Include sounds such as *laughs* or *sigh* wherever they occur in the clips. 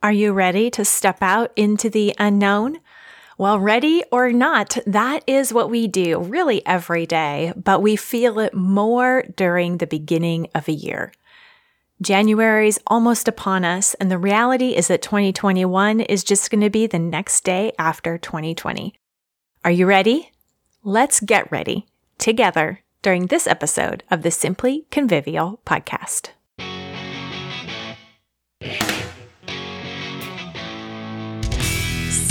Are you ready to step out into the unknown? Well, ready or not, that is what we do really every day, but we feel it more during the beginning of a year. January is almost upon us, and the reality is that 2021 is just going to be the next day after 2020. Are you ready? Let's get ready together during this episode of the Simply Convivial podcast.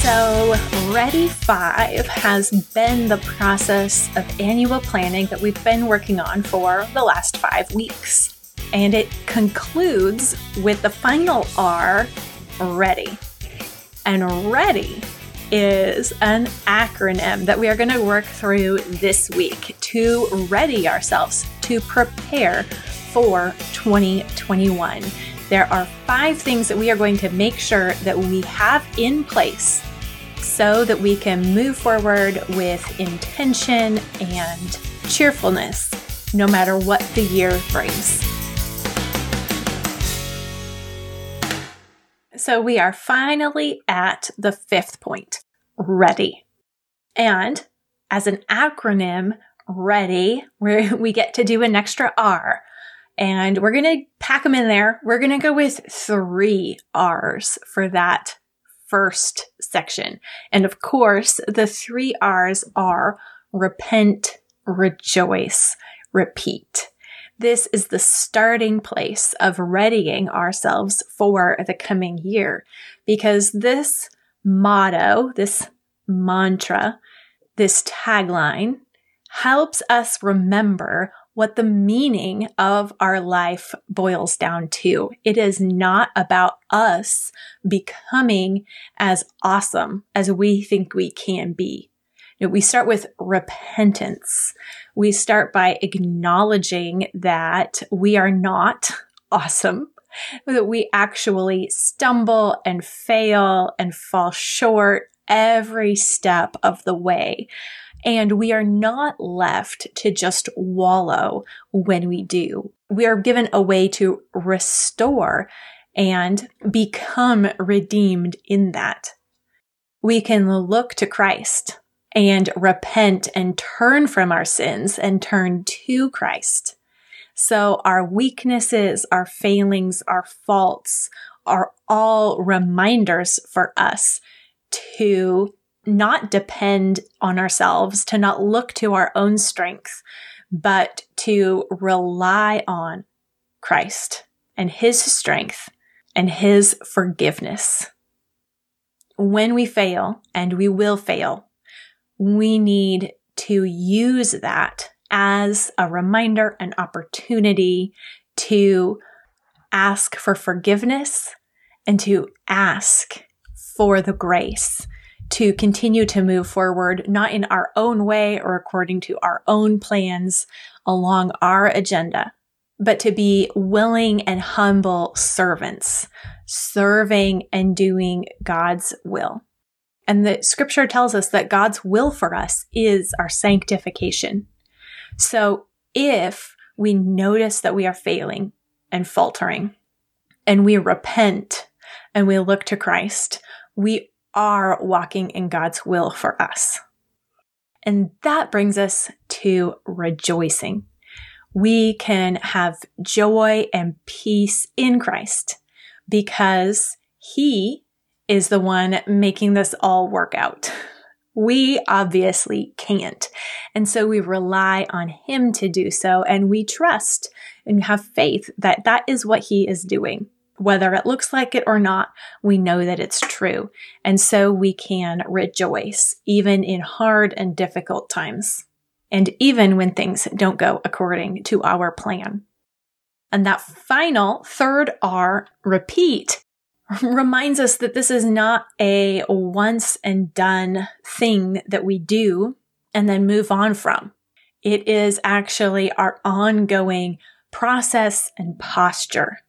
So, Ready 5 has been the process of annual planning that we've been working on for the last five weeks and it concludes with the final R, ready. And ready is an acronym that we are going to work through this week to ready ourselves to prepare for 2021. There are five things that we are going to make sure that we have in place so that we can move forward with intention and cheerfulness no matter what the year brings. So we are finally at the fifth point ready. And as an acronym, ready, where *laughs* we get to do an extra R. And we're going to pack them in there. We're going to go with three R's for that first section. And of course, the three R's are repent, rejoice, repeat. This is the starting place of readying ourselves for the coming year because this motto, this mantra, this tagline helps us remember what the meaning of our life boils down to. It is not about us becoming as awesome as we think we can be. You know, we start with repentance. We start by acknowledging that we are not *laughs* awesome, that we actually stumble and fail and fall short every step of the way. And we are not left to just wallow when we do. We are given a way to restore and become redeemed in that. We can look to Christ and repent and turn from our sins and turn to Christ. So our weaknesses, our failings, our faults are all reminders for us to not depend on ourselves, to not look to our own strength, but to rely on Christ and his strength and his forgiveness. When we fail, and we will fail, we need to use that as a reminder, an opportunity to ask for forgiveness and to ask for the grace to continue to move forward, not in our own way or according to our own plans along our agenda, but to be willing and humble servants, serving and doing God's will. And the scripture tells us that God's will for us is our sanctification. So if we notice that we are failing and faltering and we repent and we look to Christ, we are walking in God's will for us. And that brings us to rejoicing. We can have joy and peace in Christ because he is the one making this all work out. We obviously can't. And so we rely on him to do so and we trust and have faith that that is what he is doing. Whether it looks like it or not, we know that it's true. And so we can rejoice even in hard and difficult times. And even when things don't go according to our plan. And that final third R, repeat, *laughs* reminds us that this is not a once and done thing that we do and then move on from. It is actually our ongoing process and posture.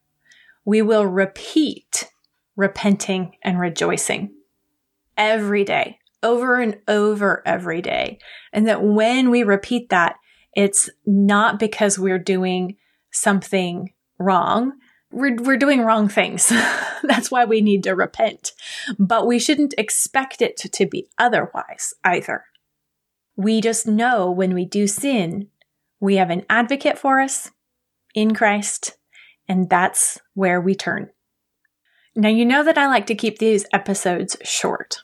We will repeat repenting and rejoicing every day, over and over every day. And that when we repeat that, it's not because we're doing something wrong we're, we're doing wrong things. *laughs* That's why we need to repent. But we shouldn't expect it to, to be otherwise either. We just know when we do sin, we have an advocate for us in Christ, and that's where we turn. Now, you know that I like to keep these episodes short.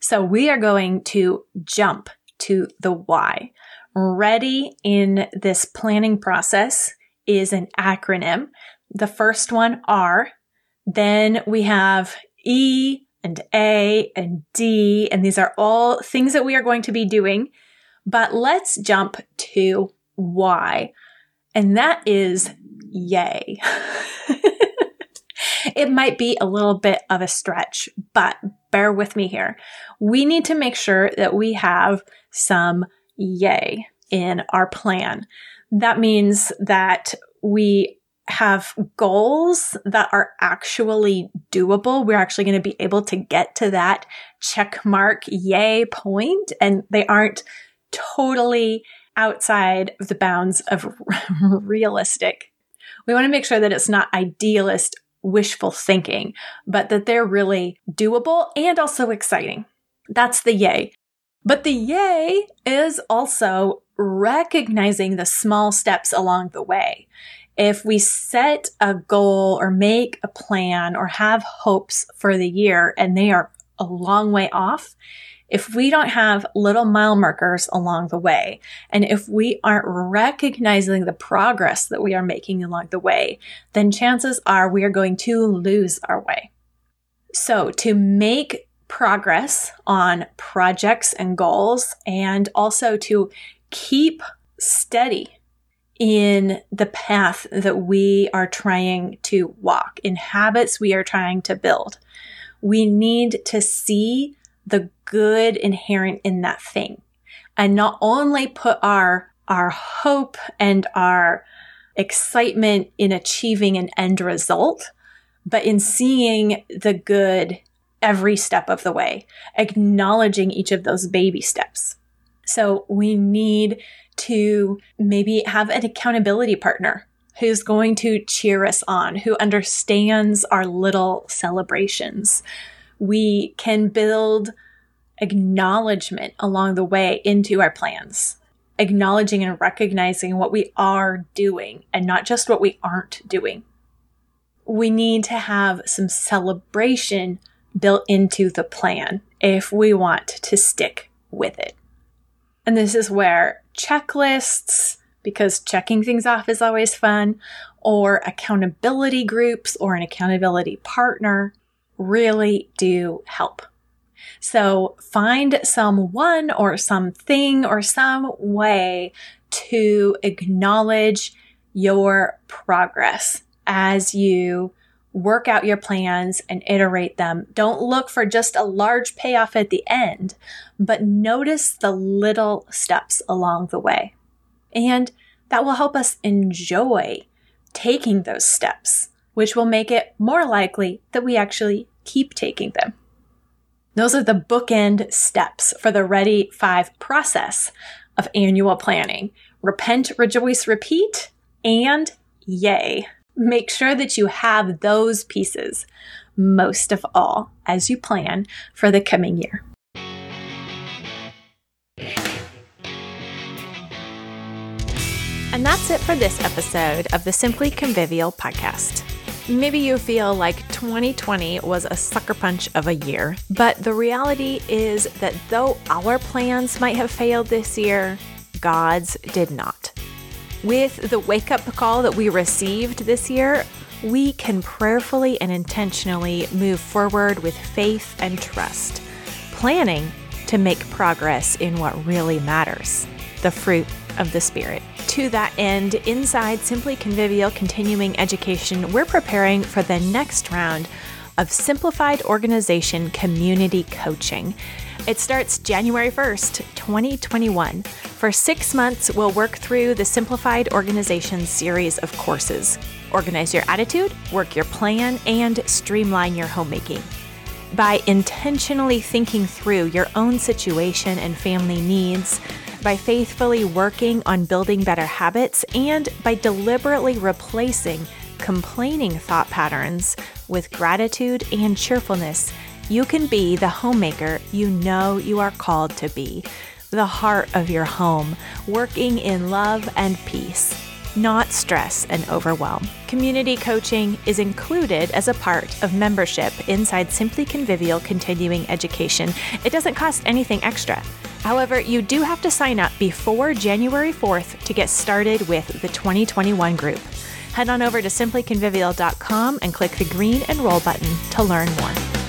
So we are going to jump to the why. Ready in this planning process is an acronym. The first one R. Then we have E and A and D, and these are all things that we are going to be doing. But let's jump to Y, and that is yay. *laughs* it might be a little bit of a stretch, but bear with me here. We need to make sure that we have some yay in our plan. That means that we have goals that are actually doable. We're actually going to be able to get to that check mark yay point and they aren't totally outside of the bounds of *laughs* realistic. We want to make sure that it's not idealist wishful thinking, but that they're really doable and also exciting. That's the yay. But the yay is also recognizing the small steps along the way. If we set a goal or make a plan or have hopes for the year and they are a long way off, if we don't have little mile markers along the way, and if we aren't recognizing the progress that we are making along the way, then chances are we are going to lose our way. So to make progress on projects and goals and also to keep steady in the path that we are trying to walk, in habits we are trying to build. We need to see the good inherent in that thing and not only put our our hope and our excitement in achieving an end result, but in seeing the good every step of the way, acknowledging each of those baby steps. So we need to maybe have an accountability partner who's going to cheer us on, who understands our little celebrations. We can build acknowledgement along the way into our plans, acknowledging and recognizing what we are doing and not just what we aren't doing. We need to have some celebration built into the plan if we want to stick with it. And this is where checklists, because checking things off is always fun, or accountability groups or an accountability partner really do help. So find someone or something or some way to acknowledge your progress as you work out your plans and iterate them. Don't look for just a large payoff at the end, but notice the little steps along the way. And that will help us enjoy taking those steps, which will make it more likely that we actually keep taking them. Those are the bookend steps for the Ready 5 process of annual planning. Repent, rejoice, repeat, and yay. Make sure that you have those pieces most of all as you plan for the coming year. And that's it for this episode of the Simply Convivial podcast. Maybe you feel like 2020 was a sucker punch of a year, but the reality is that though our plans might have failed this year, God's did not. With the wake up call that we received this year, we can prayerfully and intentionally move forward with faith and trust, planning to make progress in what really matters the fruit of the Spirit. To that end, inside Simply Convivial Continuing Education, we're preparing for the next round of Simplified Organization Community Coaching. It starts January 1st, 2021. For six months, we'll work through the Simplified Organization series of courses. Organize your attitude, work your plan, and streamline your homemaking. By intentionally thinking through your own situation and family needs, by faithfully working on building better habits, and by deliberately replacing complaining thought patterns with gratitude and cheerfulness, you can be the homemaker you know you are called to be, the heart of your home, working in love and peace, not stress and overwhelm. Community coaching is included as a part of membership inside Simply Convivial Continuing Education. It doesn't cost anything extra. However, you do have to sign up before January 4th to get started with the 2021 group. Head on over to simplyconvivial.com and click the green enroll button to learn more.